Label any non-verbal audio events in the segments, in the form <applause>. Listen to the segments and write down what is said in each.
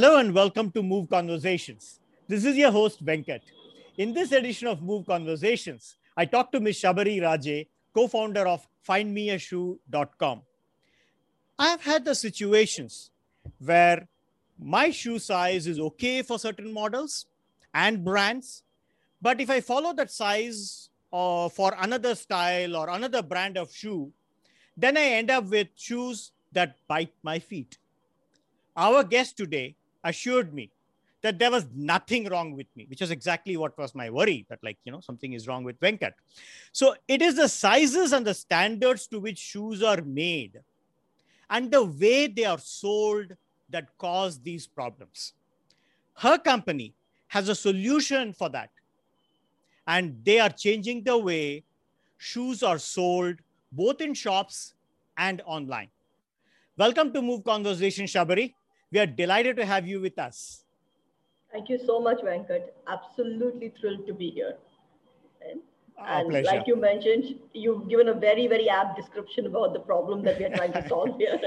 Hello and welcome to Move Conversations. This is your host, Venkat. In this edition of Move Conversations, I talk to Ms. Shabari Raje, co founder of FindMeAShoe.com. I have had the situations where my shoe size is okay for certain models and brands, but if I follow that size uh, for another style or another brand of shoe, then I end up with shoes that bite my feet. Our guest today assured me that there was nothing wrong with me, which was exactly what was my worry that, like, you know, something is wrong with Venkat. So it is the sizes and the standards to which shoes are made and the way they are sold that cause these problems. Her company has a solution for that. And they are changing the way shoes are sold both in shops and online. Welcome to Move Conversation, Shabari. We are delighted to have you with us. Thank you so much, Venkat. Absolutely thrilled to be here. And, Our and pleasure. like you mentioned, you've given a very, very apt description about the problem that we are trying to solve here.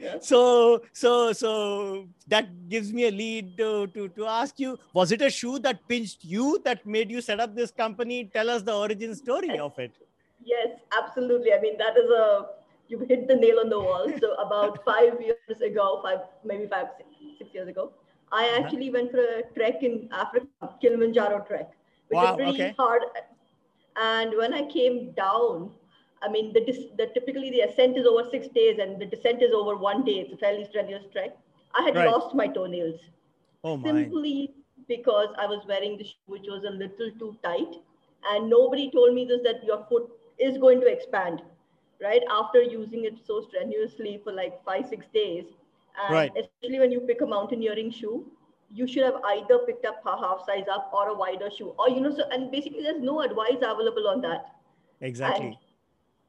Yeah. <laughs> So, so, so that gives me a lead to, to, to ask you: Was it a shoe that pinched you that made you set up this company? Tell us the origin story of it. <laughs> Yes, absolutely. I mean, that is a, you've hit the nail on the wall. So about five years ago, five, maybe five, six, six years ago, I Uh-huh. actually went for a trek in Africa, Kilimanjaro trek, which Wow, is really okay. hard. And when I came down, I mean, the, dis- the typically the ascent is over six days and the descent is over one day. It's a fairly strenuous trek. I had Right. lost my toenails Oh my! simply because I was wearing the shoe, which was a little too tight. And nobody told me this that your foot is going to expand, right? After using it so strenuously for like five, six days. And Right. especially when you pick a mountaineering shoe, you should have either picked up a half size up or a wider shoe. Or, you know, so, and basically there's no advice available on that. Exactly.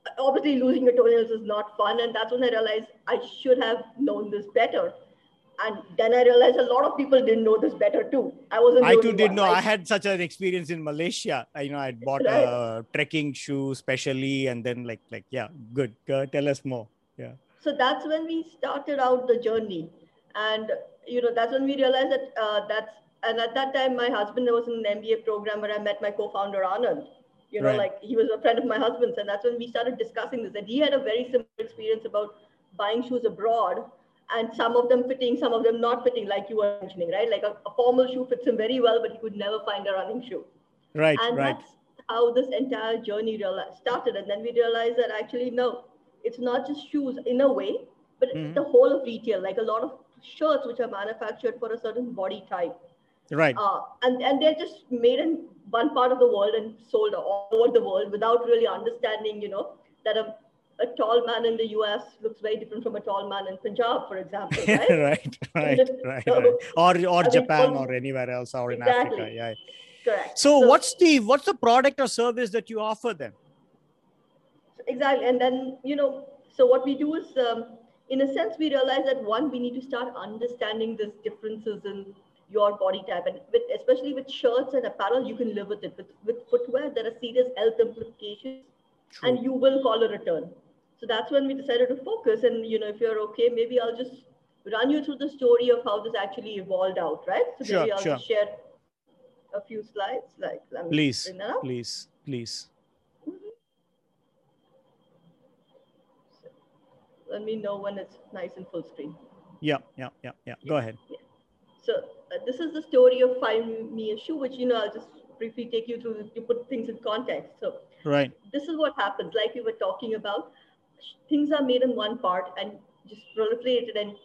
Uh, obviously, losing your toenails is not fun. And that's when I realized I should have known this better. And then I realized a lot of people didn't know this better too. I wasn't. I too did know. I had such an experience in Malaysia. I, you know, I bought Right. a trekking shoe specially, and then like, like, yeah, good. Go, tell us more. Yeah. so that's when we started out the journey and you know that's when we realized that uh, that's and at that time my husband was in an mba program where i met my co-founder anand you know Right. like he was a friend of my husband's and that's when we started discussing this and he had a very similar experience about buying shoes abroad and some of them fitting some of them not fitting like you were mentioning right like a, a formal shoe fits him very well but he could never find a running shoe Right. and right. that's how this entire journey started and then we realized that actually no it's not just shoes in a way but Mhm. it's the whole of retail like a lot of shirts which are manufactured for a certain body type Right. uh, and, and they're just made in one part of the world and sold all over the world without really understanding you know that a, a tall man in the us looks very different from a tall man in punjab for example <laughs> right right. Right. <laughs> Right. So, right. Or or I mean, Japan all- or anywhere else or in Exactly. Africa. Yeah. correct So, what's the what's the product or service that you offer them? exactly and then you know so what we do is um, in a sense we realize that one we need to start understanding these differences in your body type and with especially with shirts and apparel you can live with it with, with footwear there are serious health implications True. and you will call a return so that's when we decided to focus and you know if you're okay maybe i'll just run you through the story of how this actually evolved out right so Sure, maybe i'll sure. just share a few slides like let me Please, bring that up. please, please. let me know when it's nice and full screen Yeah, yeah, yeah, yeah. Go ahead. So uh, this is the story of Find Me a Shoe, which, you know, I'll just briefly take you through to put things in context. So Right. this is what happens, like we were talking about, things are made in one part and just proliferated. And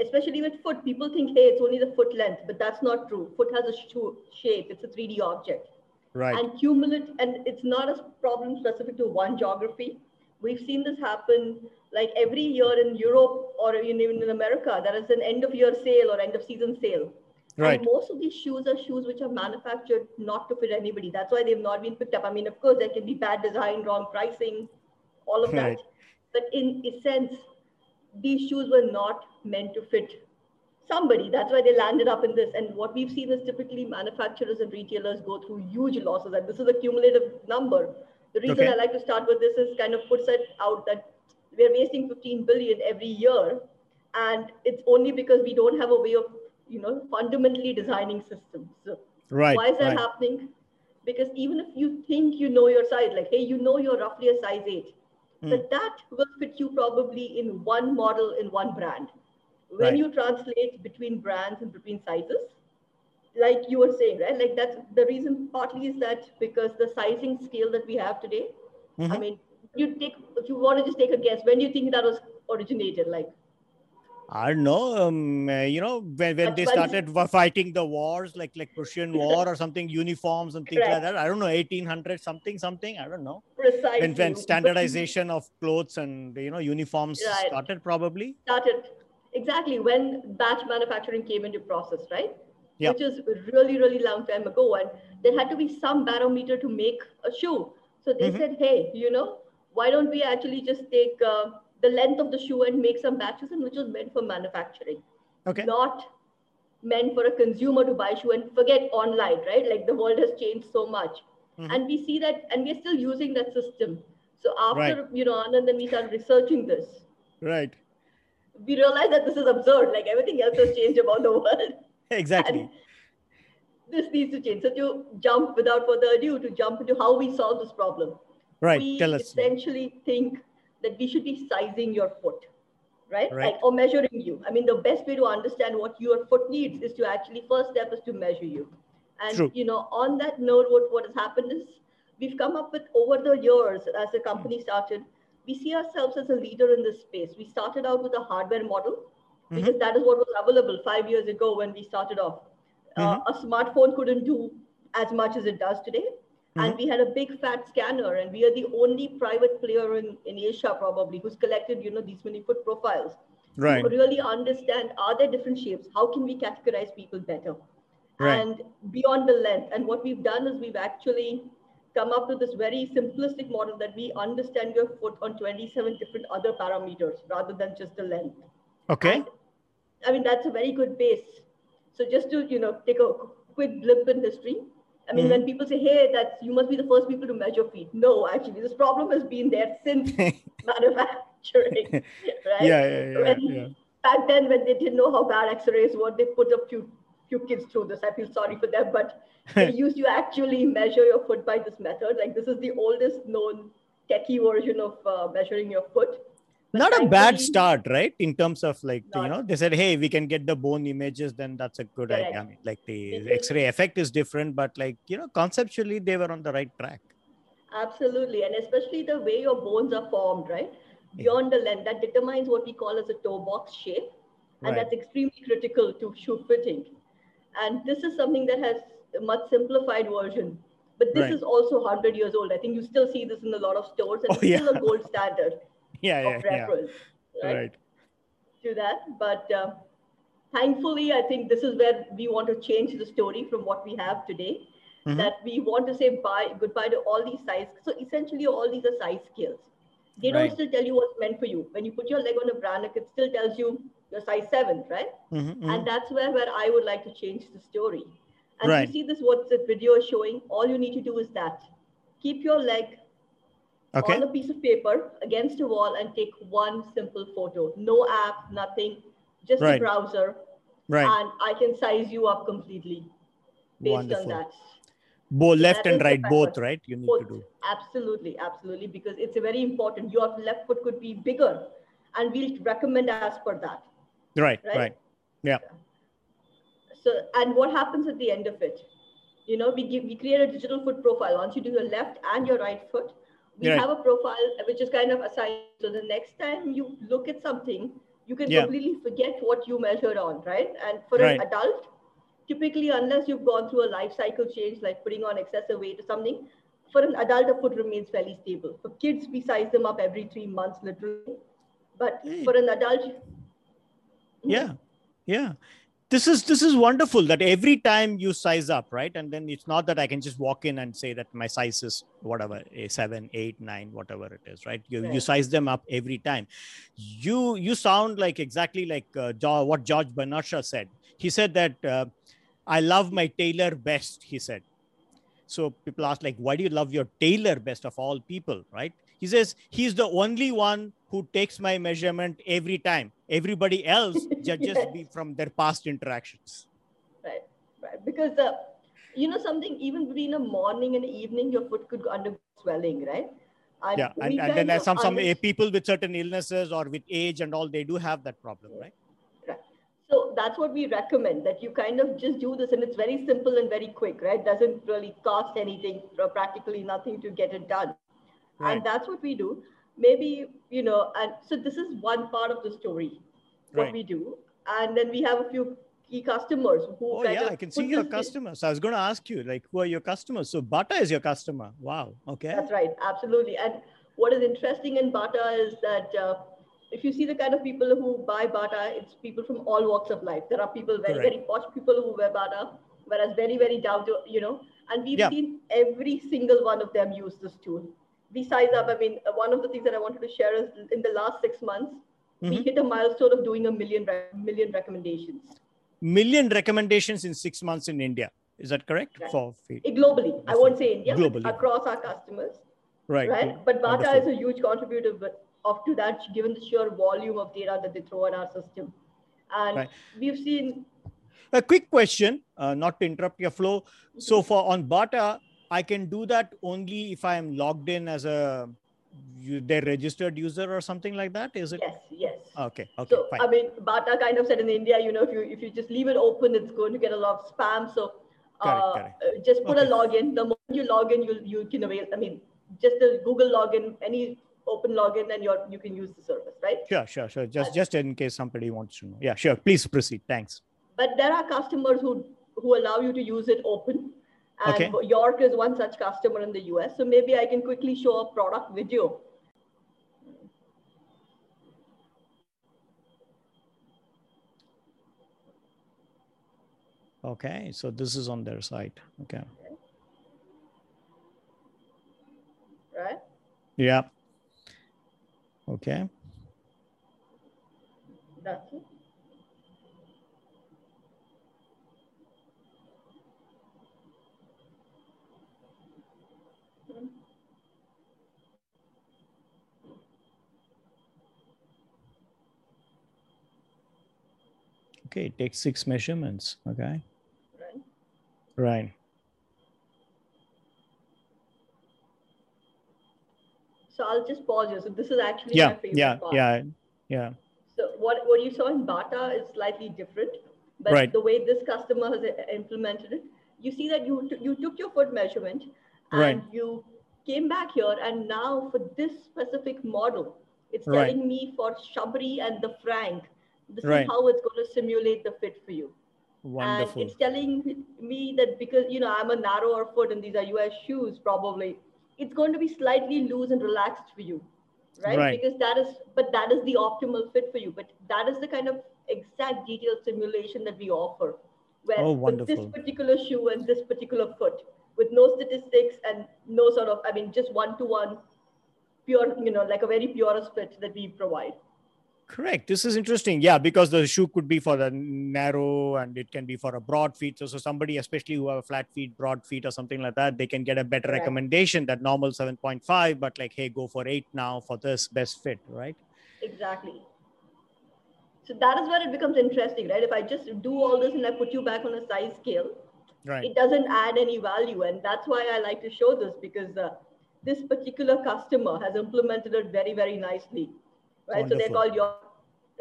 especially with foot, people think, hey, it's only the foot length, but that's not true. Foot has a shoe shape, it's a 3D object. Right. And cumulative, and it's not a problem specific to one geography. We've seen this happen like every year in Europe or even in America. There is an end of year sale or end of season sale. Right. And most of these shoes are shoes which are manufactured not to fit anybody. That's why they've not been picked up. I mean, of course, there can be bad design, wrong pricing, all of that. But in essence, these shoes were not meant to fit somebody. That's why they landed up in this. And what we've seen is typically manufacturers and retailers go through huge losses. And this is a cumulative number. The reason Okay. I like to start with this is kind of puts it out that we're wasting 15 billion every year. And it's only because we don't have a way of you know, fundamentally designing systems. So right. Why is that right. happening? Because even if you think you know your size, like, hey, you know you're roughly a size eight, Mm. but that will fit you probably in one model in one brand. When Right. you translate between brands and between sizes, like you were saying, right? Like that's the reason partly is that because the sizing scale that we have today, I Mhm. mean, you take if you want to just take a guess, when do you think that was originated? Like I don't know. Um, uh, you know, when, when they started fighting the wars, like like Prussian <laughs> War or something, uniforms and things like that. I don't know, 1800 something, something. I don't know. precisely When, when standardization of clothes and you know uniforms Right. started, probably. started exactly when batch manufacturing came into process, right? Yeah. Which is really, really long time ago. And there had to be some barometer to make a shoe. So they Mhm. said, hey, you know, why don't we actually just take uh, the length of the shoe and make some batches and which was meant for manufacturing, Okay. not meant for a consumer to buy shoe and forget online, right? Like the world has changed so much. Mhm. And we see that, and we're still using that system. So after, Right. you know, and then we started researching this Right. we realize that this is absurd. Like everything else has changed about the world. <laughs> Exactly. And this needs to change. So to jump without further ado, to jump into how we solve this problem. Right. We Tell us. essentially think that we should be sizing your foot, right? Right. Like or measuring you. I mean, the best way to understand what your foot needs is to actually first step is to measure you. And True. you know, on that note, what, what has happened is we've come up with over the years as the company started, we see ourselves as a leader in this space. We started out with a hardware model Mm-hmm. because that is what was available five years ago when we started off. Uh, Mm-hmm. a smartphone couldn't do as much as it does today. Mm-hmm. And we had a big fat scanner, and we are the only private player in, in Asia probably who's collected, you know, these many foot profiles. Right. To really understand are there different shapes? How can we categorize people better? Right. And beyond the length. And what we've done is we've actually come up with this very simplistic model that we understand your foot on 27 different other parameters rather than just the length. Okay. And, I mean, that's a very good base. So just to, you know, take a quick blip in history. I mean, Mhm. when people say, hey, that's you must be the first people to measure feet. No, actually, this problem has been there since <laughs> manufacturing, <laughs> right? Yeah, yeah, yeah, When- yeah. Back then, when they didn't know how bad X-rays were, they put a few few kids through this. I feel sorry for them, but <laughs> they used to actually measure your foot by this method. Like this is the oldest known techie version of uh, measuring your foot. Not a bad start, right? In terms of like, you know, they said, hey, we can get the bone images, then that's a good idea. I mean, like the Because- X-ray effect is different, but like, you know, conceptually they were on the right track. Absolutely, and especially the way your bones are formed, right? Beyond the length, that determines what we call as a toe box shape, and Right. that's extremely critical to shoe fitting. And this is something that has a much simplified version, but this Right. is also 100 years old. I think you still see this in a lot of stores, and Oh, it's still a gold standard Yeah, yeah, yeah. right? Right. To that, but uh, thankfully, I think this is where we want to change the story from what we have today. Mhm. That we want to say bye goodbye to all these size. So essentially, all these are size scales. They don't still tell you what's meant for you. When you put your leg on a brand, it still tells you you're size seven, right? Mhm, mhm. And that's where, where I would like to change the story. And Right. you see this, what the video is showing, all you need to do is that. Keep your leg Okay. on a piece of paper against a wall and take one simple photo. No app, nothing, just Right. a browser. Right. And I can size you up completely based Wonderful. on that. Both left that and right, both, right? You need Both, to do. absolutely, absolutely, because it's a very important. Your left foot could be bigger, and we'll recommend as per that. Right, Right? right. Yeah. So, and what happens at the end of it? You know, we give we create a digital foot profile. Once you do your left and your right foot, we Right. have a profile uh, which is kind of assigned. So the next time you look at something, you can Yeah. completely forget what you measured on, right? And for Right. an adult, typically, unless you've gone through a life cycle change, like putting on excessive weight or something, for an adult, a foot remains fairly stable. For kids, we size them up every three months, literally. But Hey. for an adult, hmm? Yeah. Yeah. This is this is wonderful that every time you size up, right? And then it's not that I can just walk in and say that my size is whatever, a seven, eight, nine, whatever it is, right? You you size them up every time. You you sound like exactly like uh, what George Bernard Shaw said. He said that uh, I love my tailor best. He said. So people ask like, why do you love your tailor best of all people, right? He says he's the only one who takes my measurement every time. Everybody else <laughs> judges Yes. me from their past interactions. Right, right. Because uh, you know something, even between a morning and evening, your foot could undergo swelling, right? And Yeah, and, and then kind there's of some some under- uh, people with certain illnesses or with age and all, they do have that problem, right? So that's what we recommend that you kind of just do this, and it's very simple and very quick, right? Doesn't really cost anything, or practically nothing to get it done. Right. And that's what we do. Maybe, you know, and so this is one part of the story, what Right. we do. And then we have a few key customers who Oh yeah, I can see your in- customers. I was going to ask you, like, who are your customers? So Bata is your customer. Wow. Okay. That's right, absolutely. And what is interesting in Bata is that uh, if you see the kind of people who buy Bata, it's people from all walks of life. There are people, very, Correct. very posh people who wear Bata, whereas very, very down to, you know, and we've Yeah. seen every single one of them use this tool. We size up, I mean, one of the things that I wanted to share is in the last six months, we Mhm. hit a milestone of doing a million, million recommendations Million recommendations in six months in India. Is that correct? Right. For globally. I won't say India, Globally. across our customers. Right. right? But Bata Wonderful. is a huge contributor but of to that, given the sheer volume of data that they throw in our system. And Right. we've seen, A quick question, uh, not to interrupt your flow. So for on Bata, I can do that only if I am logged in as a you, their registered user or something like that. Is it? yes, yes. Okay. Okay. so fine. I mean, Bata kind of said in India, you know, if you if you just leave it open, it's going to get a lot of spam. So Correct, uh, correct. uh, just put Okay. a login. The moment you log in, you you can avail. I mean, just a Google login, any open login, and you you can use the service, right? Sure. Sure. Sure. Just just in case somebody wants to know. Yeah. Sure. Please proceed. Thanks. but there are customers who who allow you to use it open and Okay. york is one such customer in the us so maybe i can quickly show a product video Okay. So this is on their site. Okay. right Yeah. Okay. that's it Okay. take six measurements. Okay. right Right. so i'll just pause you so this is actually Yeah. my favorite Yeah. part. Yeah. Yeah. so what, what you saw in bata is slightly different but Right. the way this customer has uh, implemented it you see that you you took your foot measurement and Right. you came back here and now for this specific model it's Right. telling me for Shabari and the frank this Right. is how it's going to simulate the fit for you Wonderful. and it's telling me that because you know i'm a narrower foot and these are us shoes probably it's going to be slightly loose and relaxed for you right, Right. because that is but that is the optimal fit for you but that is the kind of exact detailed simulation that we offer where Oh, with this particular shoe and this particular foot with no statistics and no sort of i mean just one to one pure you know like a very purest fit that we provide Correct. This is interesting. Yeah, because the shoe could be for the narrow and it can be for a broad feet. So, so somebody, especially who have a flat feet, broad feet, or something like that, they can get a better Correct. recommendation that normal 7.5, but like, hey, go for eight now for this best fit, right? Exactly. So that is where it becomes interesting, right? If I just do all this and I put you back on a size scale, Right. it doesn't add any value. And that's why I like to show this because uh, this particular customer has implemented it very, very nicely, right? So they're Wonderful. called your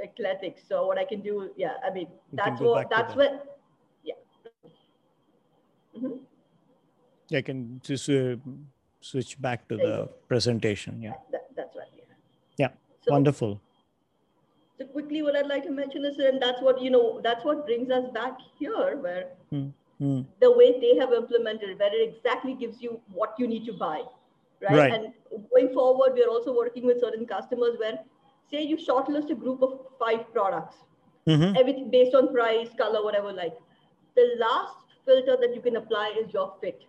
athletics. So what I can do, yeah, I mean, that's what, that's that. what, yeah. Mhm. I can just uh, switch back to the presentation. Yeah. That, that's right. Yeah. Yeah. So, Wonderful. So quickly, what I'd like to mention is, and that's what, you know, that's what brings us back here where Hmm. the way they have implemented where it exactly gives you what you need to buy, right? Right. And going forward, we're also working with certain customers where, say, you shortlist a group of five products, Mhm. everything based on price, color, whatever. Like the last filter that you can apply is your fit.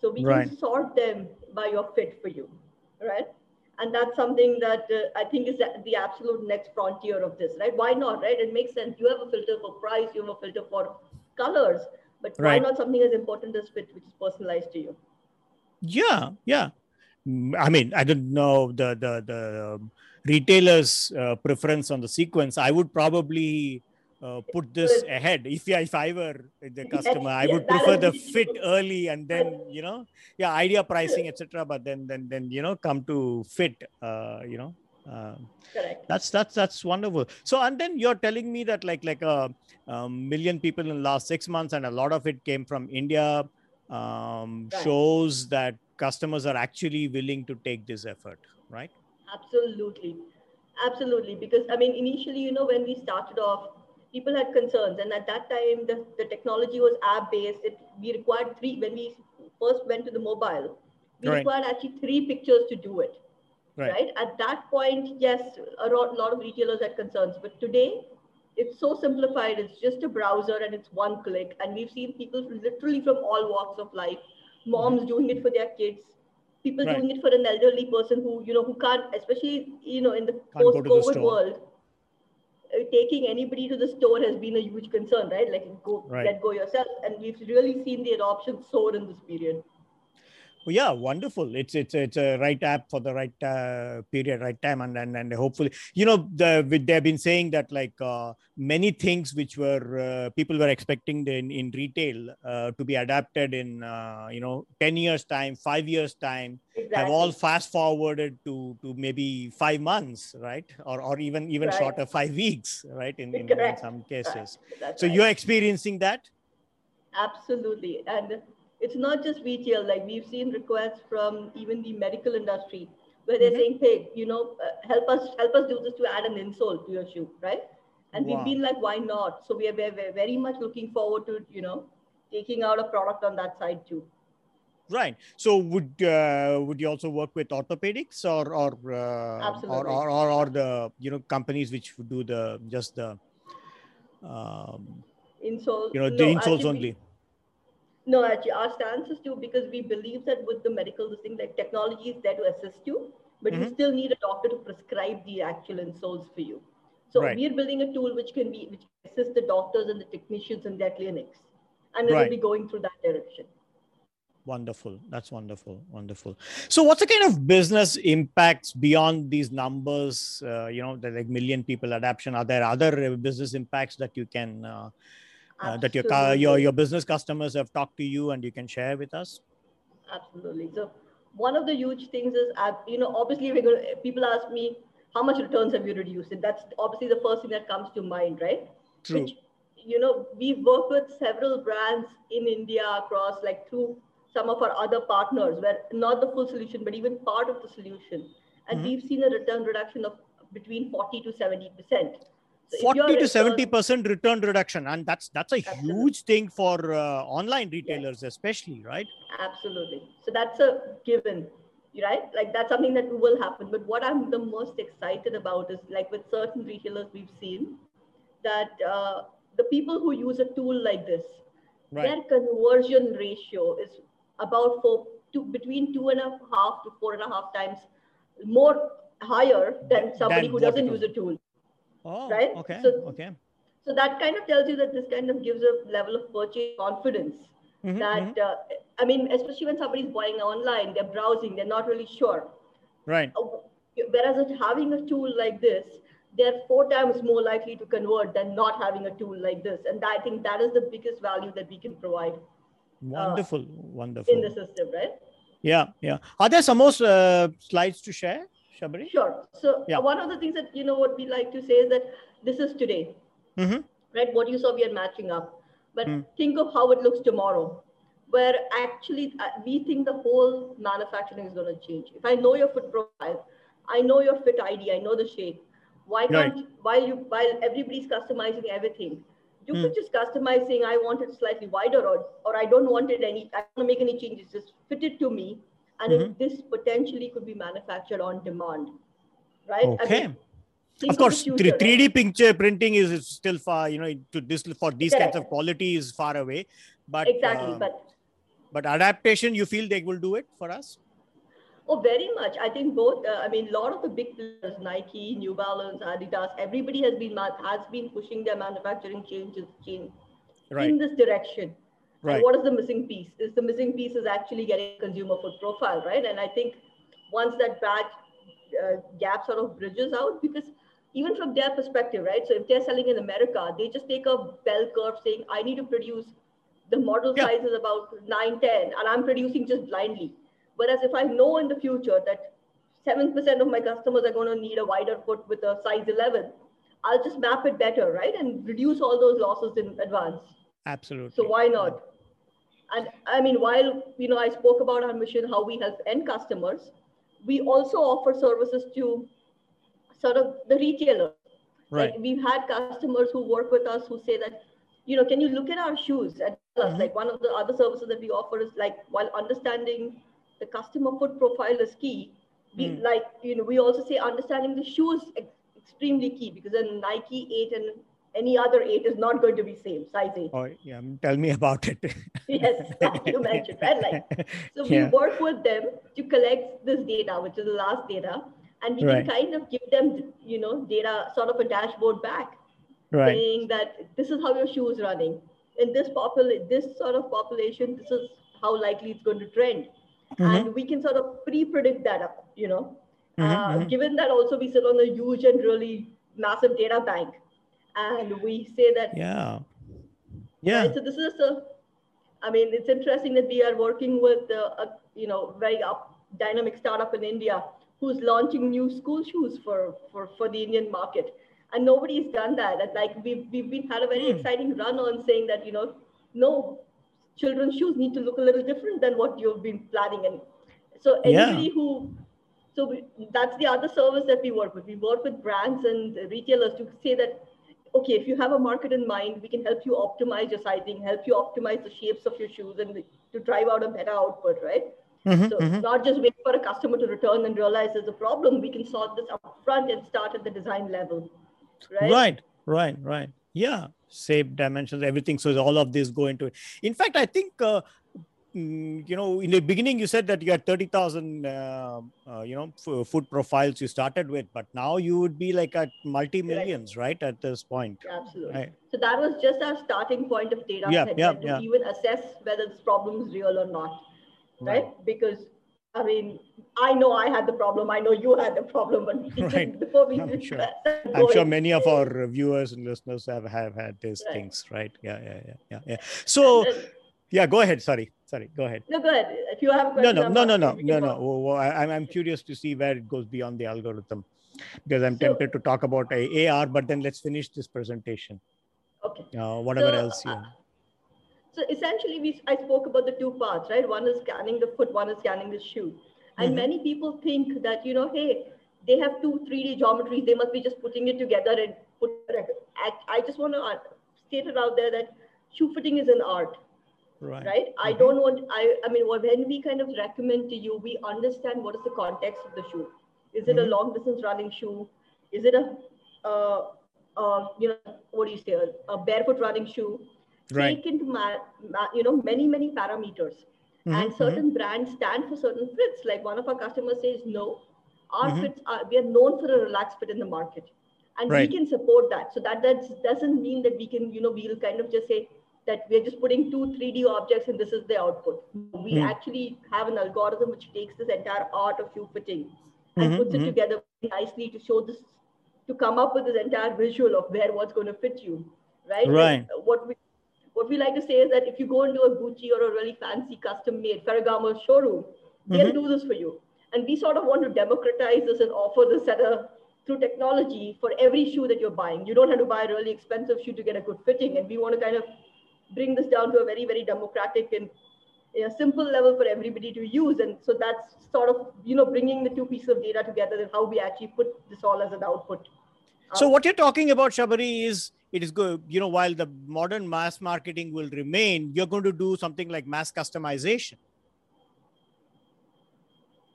So we Right. can sort them by your fit for you, right? And that's something that uh, I think is the- absolute next frontier of this, right? Why not, right? It makes sense. You have a filter for price, you have a filter for colors, but why not something as important as fit, which is personalized to you? Yeah, yeah. Mm, I mean, I don't know the the the um, retailers' uh, preference on the sequence, I would probably uh, put this ahead. If if I were the customer, I would prefer the fit early and then you know, yeah, idea pricing, etc. But then then then you know, come to fit. Uh, you know, uh, Correct. That's that's that's wonderful. So and then you're telling me that like like a, a million people in the last six months, and a lot of it came from India. Um, Right. Shows that customers are actually willing to take this effort, right? Absolutely. Absolutely. Because, I mean, initially, you know, when we started off, people had concerns. And at that time, the, the technology was app based. It, we required three, when we first went to the mobile, we Right. required actually three pictures to do it. Right. Right. At that point, yes, a lot, lot of retailers had concerns. But today, it's so simplified. It's just a browser and it's one click. And we've seen people literally from all walks of life, moms mm-hmm. doing it for their kids, people Right. doing it for an elderly person who, you know, who can't, especially, you know, in the Can't go to the post-COVID store. world, uh, taking anybody to the store has been a huge concern, right? Like go, Right. let go yourself. And we've really seen the adoption soar in this period. Yeah, wonderful. It's it's it's a right app for the right uh, period, right time, and and and hopefully, you know, the with- they've been saying that like uh, many things which were uh, people were expecting in in retail uh, to be adapted in uh, you know ten years time, five years time, Exactly. have all fast forwarded to to maybe five months, right, or or even even Right. shorter, five weeks, right, in in, in some cases. That's So right. you're experiencing that. Absolutely. And it's not just retail, like we've seen requests from even the medical industry where they're Mhm. saying, hey, you know, uh, help us help us do this to add an insole to your shoe, right? And Wow. we've been like, why not? So we are very, much looking forward to, you know, taking out a product on that side too. Right. So would uh, would you also work with orthopedics or or uh, or, or or or the you know companies which do the just the um, Insole. you know no, the insoles actually, only. No, actually, our stance is to because we believe that with the medical this thing, like technology is there to assist you, but you Mhm. still need a doctor to prescribe the actual insoles for you. So Right. we're building a tool which can be which can assist the doctors and the technicians in their clinics, and it Right. be going through that direction. Wonderful. That's wonderful. Wonderful. So, what's the kind of business impacts beyond these numbers? Uh, you know, the like million people adoption. Are there other uh, business impacts that you can uh, uh, that your, your your business customers have talked to you and you can share with us? Absolutely. So one of the huge things is, you know, obviously we're gonna, people ask me, how much returns have you reduced? And that's obviously the first thing that comes to mind, right? True. Which, you know, we've worked with several brands in India across like through some of our other partners where not the full solution, but even part of the solution. And mm-hmm. we've seen a return reduction of between 40 to 70 percent 40 to 70 percent return reduction and that's that's a absolutely. huge thing for uh, online retailers yes. especially right absolutely so that's a given right like that's something that will happen but what i'm the most excited about is like with certain retailers we've seen that uh, the people who use a tool like this right. their conversion ratio is about four two between two and a half to four and a half times more higher than somebody than who doesn't use a tool Oh, right? okay, So- okay. So that kind of tells you that this kind of gives a level of purchase confidence Mhm, that uh, I mean, especially when somebody's buying online, they're browsing, they're not really sure. Right. Uh, Whereas having a tool like this, they're four times more likely to convert than not having a tool like this. And I think that is the biggest value that we can provide Wonderful. Wonderful. in the system, right? Yeah, yeah. Are there some more uh, slides to share, Shabari? Sure. So Yeah. one of the things that you know what we like to say is that this is today, Mm-hmm. right? What you saw, we are matching up. But Hmm. think of how it looks tomorrow, where actually uh, we think the whole manufacturing is going to change. If I know your foot profile, I know your fit ID, I know the shape. Why can't while you while everybody's customizing everything, you Hmm. could just customize saying I want it slightly wider or or I don't want it any I don't want to make any changes, just fit it to me. And Mhm. it, this potentially could be manufactured on demand. Right? I Okay. mean, of course, future, right? D picture printing is is still far. You know, to this for these kinds of quality is far away. But Exactly. uh, but but adaptation, you feel they will do it for us? Oh, very much. I think both. Uh, I mean, a lot of the big players, Nike, New Balance, Adidas, everybody has been has been pushing their manufacturing changes change Right. in this direction. Right. What is the missing piece? Is the missing piece is actually getting consumer food profile, right? And I think once that batch, uh, gap sort of bridges out because even from their perspective, right? So if they're selling in America, they just take a bell curve saying, I need to produce the model yeah. size is about 9, 10, and I'm producing just blindly. Whereas if I know in the future that 7% of my customers are going to need a wider foot with a size 11, I'll just map it better, right? And reduce all those losses in advance. Absolutely. So why not? And I mean, while you know I spoke about our mission, how we help end customers, we also offer services to sort of the retailer. Right. Like we've had customers who work with us who say that, you know, can you look at our shoes and tell us? Mm-hmm. Like one of the other services that we offer is like while understanding the customer foot profile is key, we mm. like you know we also say understanding the shoes extremely key because then Nike 8 and any other 8 is not going to be same size 8. Oh, yeah. Tell me about it. <laughs> yes, like <laughs> you mentioned, right? Like, so we yeah. work with them to collect this data, which is the last data, and we right. can kind of give them, you know, data, sort of a dashboard back, right. saying that this is how your shoe is running. In this popul- this sort of population, this is how likely it's going to trend. Mm-hmm. And we can sort of pre-predict that, up, you know, Mm-hmm, uh, mm-hmm. Given that also we sit on a huge and really massive data bank, and we say that yeah, yeah. Right? So this is a, I mean, it's interesting that we are working with a, a you know very up dynamic startup in India who's launching new school shoes for for for the Indian market, and nobody's done that. And like we've we've been had a very mm. exciting run on saying that you know no children's shoes need to look a little different than what you've been planning and so anybody yeah. who so we, that's the other service that we work with. We work with brands and retailers to say that, okay, if you have a market in mind, we can help you optimize your sizing, help you optimize the shapes of your shoes and to drive out a better output, right? Mm-hmm, so mm-hmm. not just wait for a customer to return and realize there's a problem. We can solve this up front and start at the design level, right? Right, right, right. Yeah, shape dimensions, everything. So all of this go into it. In fact, I think uh, you know, in the beginning, you said that you had 30,000, uh, uh, you know, f- food profiles you started with, but now you would be like at multi millions, right. right. At this point. Absolutely. Right. So that was just our starting point of data yeah, yeah, to yeah. even assess whether this problem is real or not. Right. right. Because, I mean, I know I had the problem. I know you had the problem, but <laughs> right. <laughs> before we I'm sure. I'm sure many of our viewers and listeners have, have had these right. things, right? Yeah, yeah, yeah, yeah. yeah. So, yeah, go ahead. Sorry. Sorry, go ahead. No, go ahead. If you have a question, no, no, no, no, no, no, no. Well, I, I'm curious to see where it goes beyond the algorithm, because I'm so, tempted to talk about AR, but then let's finish this presentation. Okay. Uh, whatever so, else you. Uh, so essentially, we I spoke about the two parts, right? One is scanning the foot, one is scanning the shoe, and mm-hmm. many people think that you know, hey, they have two 3D geometries, they must be just putting it together and put. I, I just want to state it out there that shoe fitting is an art right, right? Mm-hmm. i don't want i i mean when we kind of recommend to you we understand what is the context of the shoe is it mm-hmm. a long distance running shoe is it a uh, uh, you know what do you say a, a barefoot running shoe right. take into ma- ma- you know many many parameters mm-hmm. and certain mm-hmm. brands stand for certain fits like one of our customers says no our mm-hmm. fits are we are known for a relaxed fit in the market and right. we can support that so that that doesn't mean that we can you know we'll kind of just say that we're just putting two 3D objects and this is the output. We mm. actually have an algorithm which takes this entire art of shoe fitting and mm-hmm, puts it mm-hmm. together nicely to show this, to come up with this entire visual of where what's going to fit you, right? Right. What we what we like to say is that if you go into a Gucci or a really fancy custom-made Ferragamo showroom, they'll mm-hmm. do this for you. And we sort of want to democratize this and offer this at a through technology for every shoe that you're buying. You don't have to buy a really expensive shoe to get a good fitting. And we want to kind of bring this down to a very, very democratic and a simple level for everybody to use. And so that's sort of, you know, bringing the two pieces of data together and how we actually put this all as an output. So what you're talking about, Shabari, is it is good, you know, while the modern mass marketing will remain, you're going to do something like mass customization.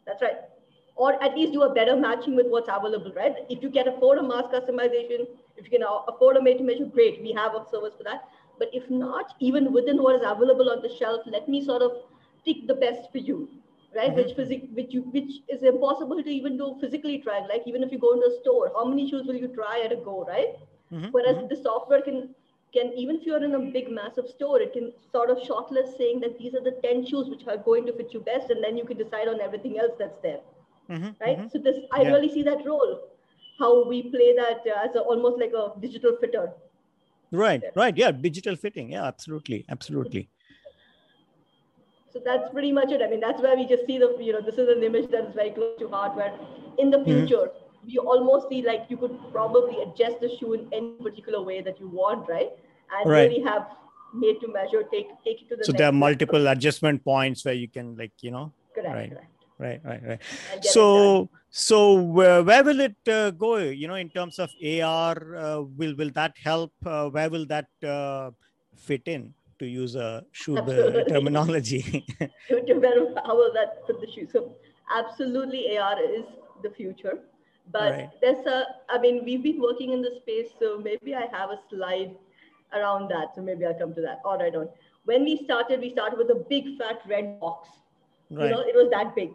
That's right. Or at least do a better matching with what's available, right? If you can afford a mass customization, if you can afford a made to measure, great. We have a service for that. But if not, even within what is available on the shelf, let me sort of pick the best for you, right? Mm-hmm. Which physic, which you, which is impossible to even do physically try. Like even if you go into a store, how many shoes will you try at a go, right? Mm-hmm. Whereas mm-hmm. the software can can even if you're in a big massive store, it can sort of shortlist saying that these are the 10 shoes which are going to fit you best, and then you can decide on everything else that's there. Mhm, right? mhm. So this, I Yeah. really see that role, how we play that uh, as a, almost like a digital fitter. Right, right. Yeah, digital fitting. Yeah, absolutely, absolutely. So that's pretty much it. I mean, that's where we just see the, you know, this is an image that is very close to hardware. in the Mhm. future, we almost see like you could probably adjust the shoe in any particular way that you want, right? And Right. really have made to measure, take take it to the So there are multiple adjustment points where you can, like, you know, Correct, right. correct. Right, right, right. And get it done. So, so where, where will it uh, go? You know, in terms of AR, uh, will will that help? Uh, where will that uh, fit in? To use a shoe <laughs> terminology. <laughs> to, to verify how will that fit the shoe. So absolutely AR is the future. But Right. there's a, I mean, we've been working in this space, so maybe I have a slide around that. So maybe I'll come to that. All right, on. When we started, we started with a big fat red box. You know, it was that big.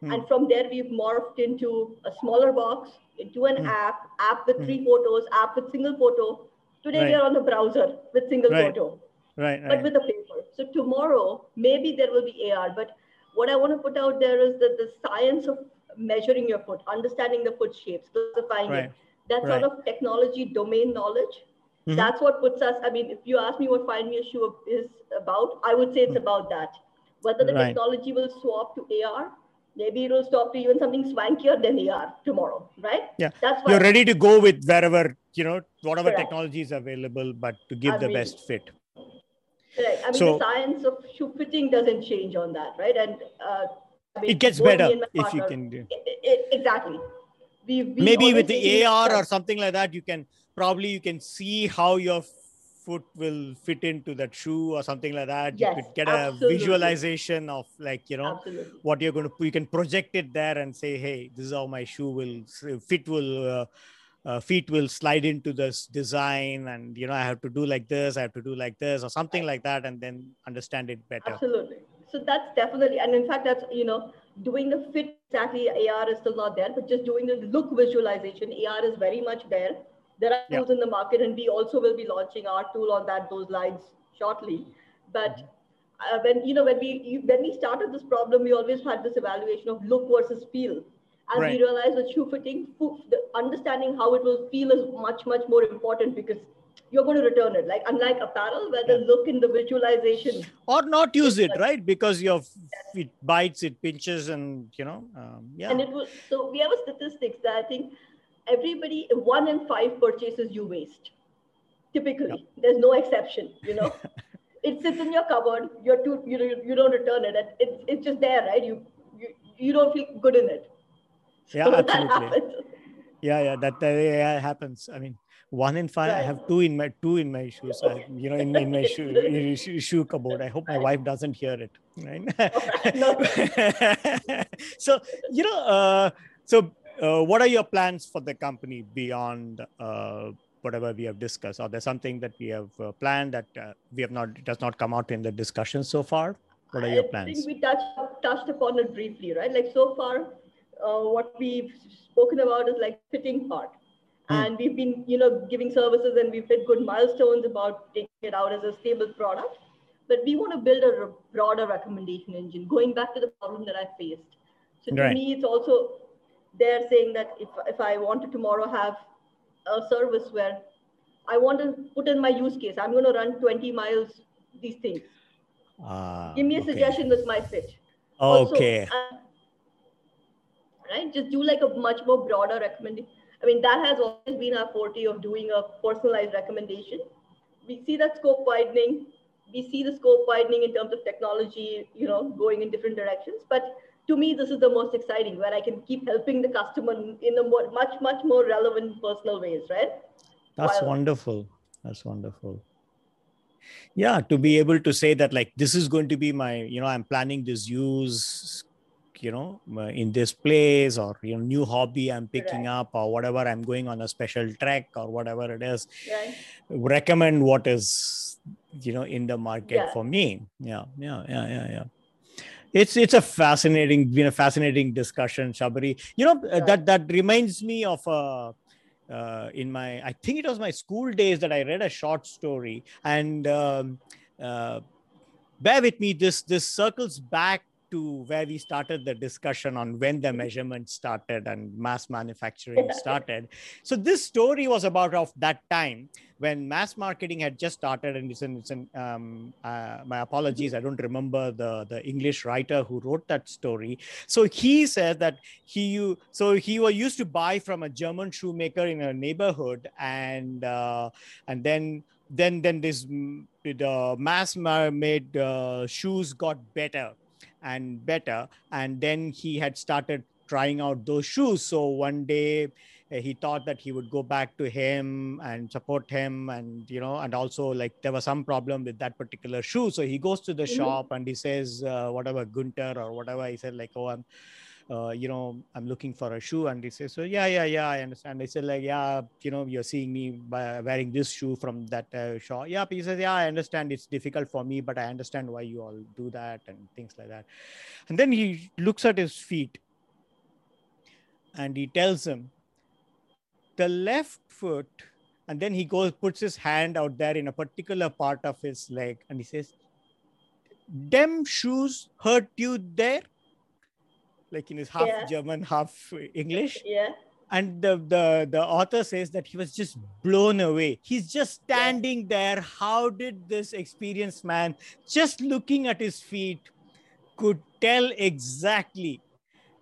Hmm. And from there, we've morphed into a smaller box, into an Hmm. app, app with Hmm. three photos, app with single photo. Today, Right. we are on the browser with single Right. photo right, but right. with a paper. So tomorrow, maybe there will be AR. But what I want to put out there is that the science of measuring your foot, understanding the foot shapes, classifying Right. it, that Right. sort of technology domain knowledge, Mhm. that's what puts us. I mean, if you ask me what Find Me a Shoe is about, I would say it's about that. Whether the. Right. technology will swap to AR, maybe it will stop to even something swankier than AR tomorrow, right? Yeah. That's why You're ready to go with wherever, you know, whatever Correct. technology is available, but to give I the mean, best fit. Correct. I mean, So- the science of shoe fitting doesn't change on that, right? And uh, I mean, It gets better my if you can do. I- I- exactly. We, we maybe with the AR or something like that, you can probably you can see how your foot will fit into that shoe or something like that. Yes, you could get absolutely. a visualization of like you know Absolutely. what you're going to you can project it there and say hey this is how my shoe will fit will uh, uh, feet will slide into this design and you know i have to do like this i have to do like this or something like that and then understand it better Absolutely. So that's definitely, and in fact, that's, you know, doing the fit exactly, AR is still not there, but just doing the look visualization, AR is very much there. There are Yeah. tools in the market, and we also will be launching our tool on that, those lines shortly. But Mm-hmm. uh, when, you know, when we, when we started this problem, we always had this evaluation of look versus feel. And Right. we realized with shoe fitting, the understanding how it will feel is much, much more important because you're going to return it. Like unlike apparel, where the Yeah. look in the visualization or not use it like- right because your it bites it pinches and you know um, yeah And it was so we have a statistics that I think everybody, one in five purchases you waste. Typically, there's no exception, you know. <laughs> it sits in your cupboard, you're too, you, know, you don't return it. It's, it's just there, right? You, you, you don't feel good in it. yeah So absolutely yeah yeah that, that yeah, happens i mean one in five i have two in my two in my shoes I, you know in, in my shoe, <laughs> shoe shoe cupboard i hope my wife doesn't hear it <laughs> No. right so you know uh, so uh, what are your plans for the company beyond uh, whatever we have discussed are there something that we have uh, planned that uh, we have not does not come out in the discussion so far what are your I plans think we touched touched upon it briefly, right? Like so far, uh, what we've spoken about is like fitting part, Hmm. and we've been, you know, giving services and we've hit good milestones about taking it out as a stable product. But we want to build a broader recommendation engine, going back to the problem that I faced. So to Right. me, it's also they're saying that if if I want to tomorrow have a service where I want to put in my use case, I'm going to run 20 miles. These things. Ah, Give me a okay. suggestion with my. Also, okay uh, right, just do like a much more broader recommendation. I mean, that has always been our forte of doing a personalized recommendation. We see that scope widening. We see the scope widening in terms of technology, you know, going in different directions. But to me, this is the most exciting, where I can keep helping the customer in a more, much, much more relevant, personal ways, right? That's While- wonderful. That's wonderful. Yeah, to be able to say that, like, this is going to be my, you know, I'm planning this use, you know, uh, in this place or, you know, new hobby I'm picking Correct. up or whatever, I'm going on a special trek or whatever it is, Right. recommend what is, you know, in the market Yeah. for me. Yeah, yeah, yeah, yeah, yeah. It's it's a fascinating, you know, fascinating discussion, Shabari. You know, uh, Yeah. that that reminds me of a uh, in my i think it was my school days that i read a short story and um, uh, bear with me this this circles back to where we started the discussion on when the measurement started and mass manufacturing started. So this story was about of that time when mass marketing had just started. And it's, in, it's in, um, uh, my apologies, I don't remember the, the English writer who wrote that story. So he says that he, so he was used to buy from a German shoemaker in a neighborhood and, uh, and then then then this the mass made uh, shoes got better and better. And then he had started trying out those shoes. So one day uh, he thought that he would go back to him and support him. And you know and also like there was some problem with that particular shoe. So he goes to the mm-hmm. shop and he says uh, whatever gunter or whatever. He said like oh i'm uh, you know, I'm looking for a shoe. And he says, so yeah, yeah, yeah, I understand. They said like, yeah, you know, you're seeing me by wearing this shoe from that uh, shop. Yeah, he says, yeah, I understand it's difficult for me, but I understand why you all do that and things like that. And then he looks at his feet and he tells him, the left foot, and then he goes, puts his hand out there in a particular part of his leg and he says, them shoes hurt you there? Like in his half yeah. German, half English. Yeah. And the, the the author says that he was just blown away. He's just standing yeah. there. How did this experienced man, just looking at his feet, could tell exactly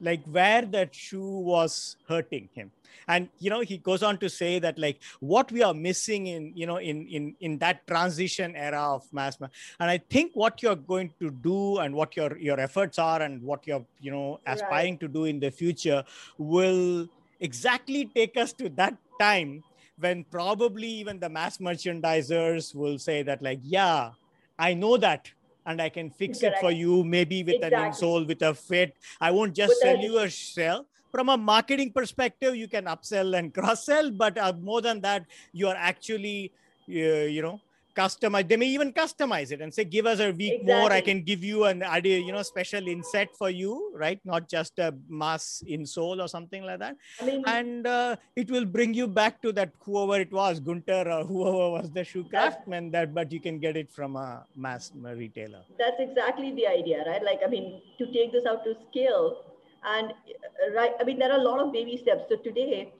like where that shoe was hurting him? and you know he goes on to say that like what we are missing in you know in in in that transition era of mass and i think what you're going to do and what your your efforts are and what you're you know aspiring right. to do in the future will exactly take us to that time when probably even the mass merchandisers will say that like yeah i know that and I can fix Correct. it for you, maybe with exactly. an insole, with a fit. I won't just with sell a, you a shell from a marketing perspective, you can upsell and cross sell, but uh, more than that, you are actually, uh, you know, customize. They may even customize it and say, give us a week exactly. more. I can give you an idea, you know, special inset for you, right? Not just a mass insole or something like that. I mean, and uh, it will bring you back to that whoever it was, Gunter or whoever was the shoe craftsman. That, but you can get it from a mass retailer. That's exactly the idea, right? Like, I mean, to take this out to scale and uh, right, I mean, there are a lot of baby steps. So today,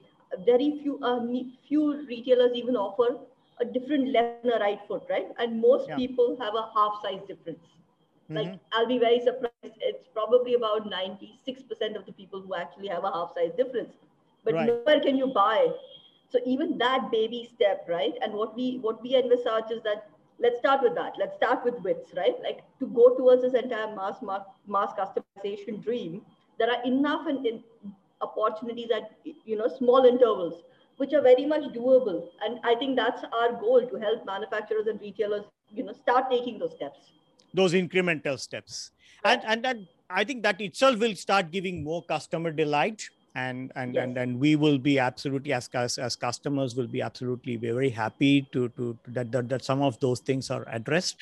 very few uh, few retailers even offer a different left and a right foot, right? And most yeah. people have a half size difference. Mm-hmm. Like I'll be very surprised. It's probably about 96% of the people who actually have a half size difference. But right. nowhere can you buy. So even that baby step, right? And what we what we envisage is that let's start with that. Let's start with widths, right? Like to go towards this entire mass mass customization dream, there are enough in, in opportunities at you know small intervals which are very much doable. And i think that's our goal to help manufacturers and retailers you know start taking those steps. Those incremental steps. And and that i think that itself will start giving more customer delight. And and yes. and, and we will be absolutely as, as as customers will be absolutely very happy to, to to that, that that some of those things are addressed.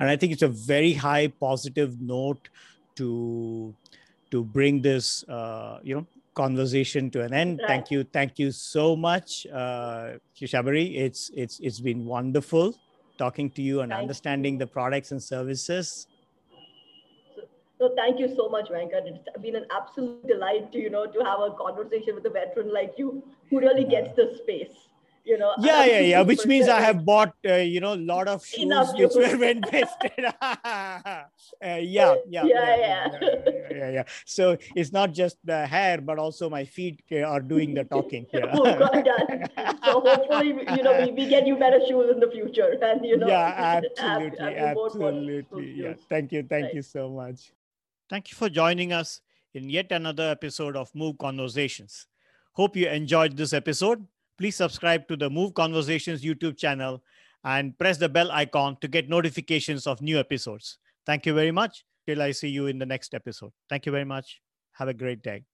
And i think it's a very high positive note to to bring this, uh, you know, conversation to an end. Right. Thank you, thank you so much, uh, Shabari. It's it's it's been wonderful talking to you and thank understanding you. the products and services. So, so thank you so much, Venkat. It's been an absolute delight to you know to have a conversation with a veteran like you who really gets the space you know yeah yeah yeah which means i have bought uh, you know a lot of <laughs> shoes Enough which were when vested <laughs> uh, <laughs> yeah, yeah, yeah, yeah, yeah. yeah, so it's not just the hair but also my feet uh, are doing the talking here oh, God, so hopefully you know we, we get you better shoes in the future and you know yeah absolutely absolutely. yeah thank you thank right. you so much. Thank you for joining us in yet another episode of move conversations. Hope you enjoyed this episode please subscribe to the Move Conversations YouTube channel and press the bell icon to get notifications of new episodes. Thank you very much. Till I see you in the next episode. Thank you very much. Have a great day.